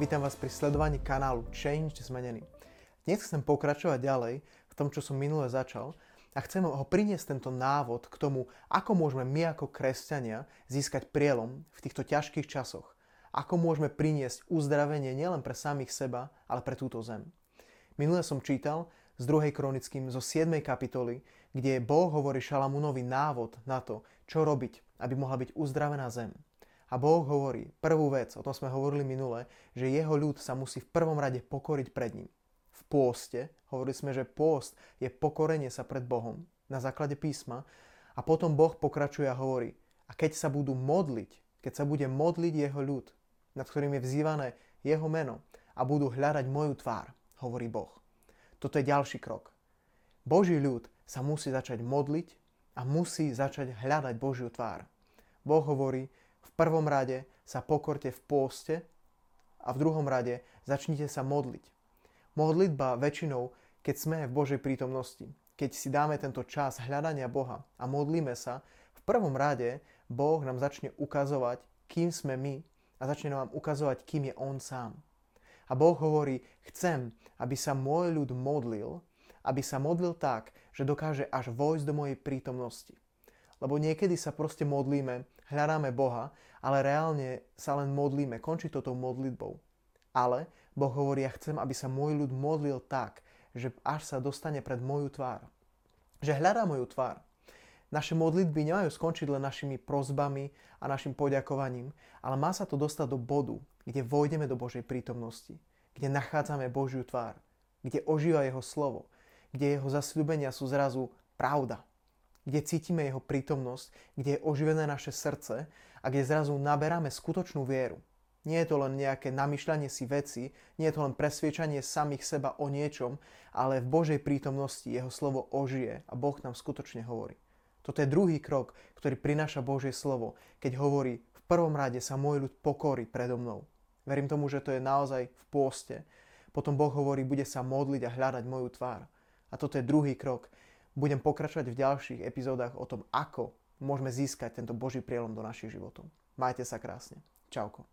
Vítam vás pri sledovaní kanálu Change Zmenený. Dnes chcem pokračovať ďalej v tom, čo som minule začal a chcem ho priniesť tento návod k tomu, ako môžeme my ako kresťania získať prielom v týchto ťažkých časoch. Ako môžeme priniesť uzdravenie nielen pre samých seba, ale pre túto zem. Minule som čítal z 2. kronickým zo 7. kapitoly, kde Boh hovorí Šalamúnovi návod na to, čo robiť, aby mohla byť uzdravená zem. A Boh hovorí, prvú vec, o tom sme hovorili minule, že jeho ľud sa musí v prvom rade pokoriť pred ním. V pôste, hovorili sme, že pôst je pokorenie sa pred Bohom na základe písma a potom Boh pokračuje a hovorí, a keď sa budú modliť, keď sa bude modliť jeho ľud, nad ktorým je vzývané jeho meno a budú hľadať moju tvár, hovorí Boh. Toto je ďalší krok. Boží ľud sa musí začať modliť a musí začať hľadať Božiu tvár. Boh hovorí, v prvom rade sa pokorte v pôste a v druhom rade začnite sa modliť. Modlitba väčšinou, keď sme v Božej prítomnosti, keď si dáme tento čas hľadania Boha a modlíme sa, v prvom rade Boh nám začne ukazovať, kým sme my a začne nám ukazovať, kým je On sám. A Boh hovorí, chcem, aby sa môj ľud modlil, aby sa modlil tak, že dokáže až vojsť do mojej prítomnosti. Lebo niekedy sa proste modlíme, hľadáme Boha, ale reálne sa len modlíme, končí to tou modlitbou. Ale Boh hovorí, ja chcem, aby sa môj ľud modlil tak, že až sa dostane pred moju tvár. Že hľadá moju tvár. Naše modlitby nemajú skončiť len našimi prozbami a našim poďakovaním, ale má sa to dostať do bodu, kde vojdeme do Božej prítomnosti, kde nachádzame Božiu tvár, kde ožíva Jeho slovo, kde Jeho zasľúbenia sú zrazu pravda kde cítime jeho prítomnosť, kde je oživené naše srdce a kde zrazu naberáme skutočnú vieru. Nie je to len nejaké namýšľanie si veci, nie je to len presviečanie samých seba o niečom, ale v Božej prítomnosti jeho slovo ožije a Boh nám skutočne hovorí. Toto je druhý krok, ktorý prináša Božie slovo, keď hovorí, v prvom rade sa môj ľud pokorí predo mnou. Verím tomu, že to je naozaj v pôste. Potom Boh hovorí, bude sa modliť a hľadať moju tvár. A toto je druhý krok, budem pokračovať v ďalších epizódach o tom, ako môžeme získať tento Boží prielom do našich životov. Majte sa krásne. Čauko.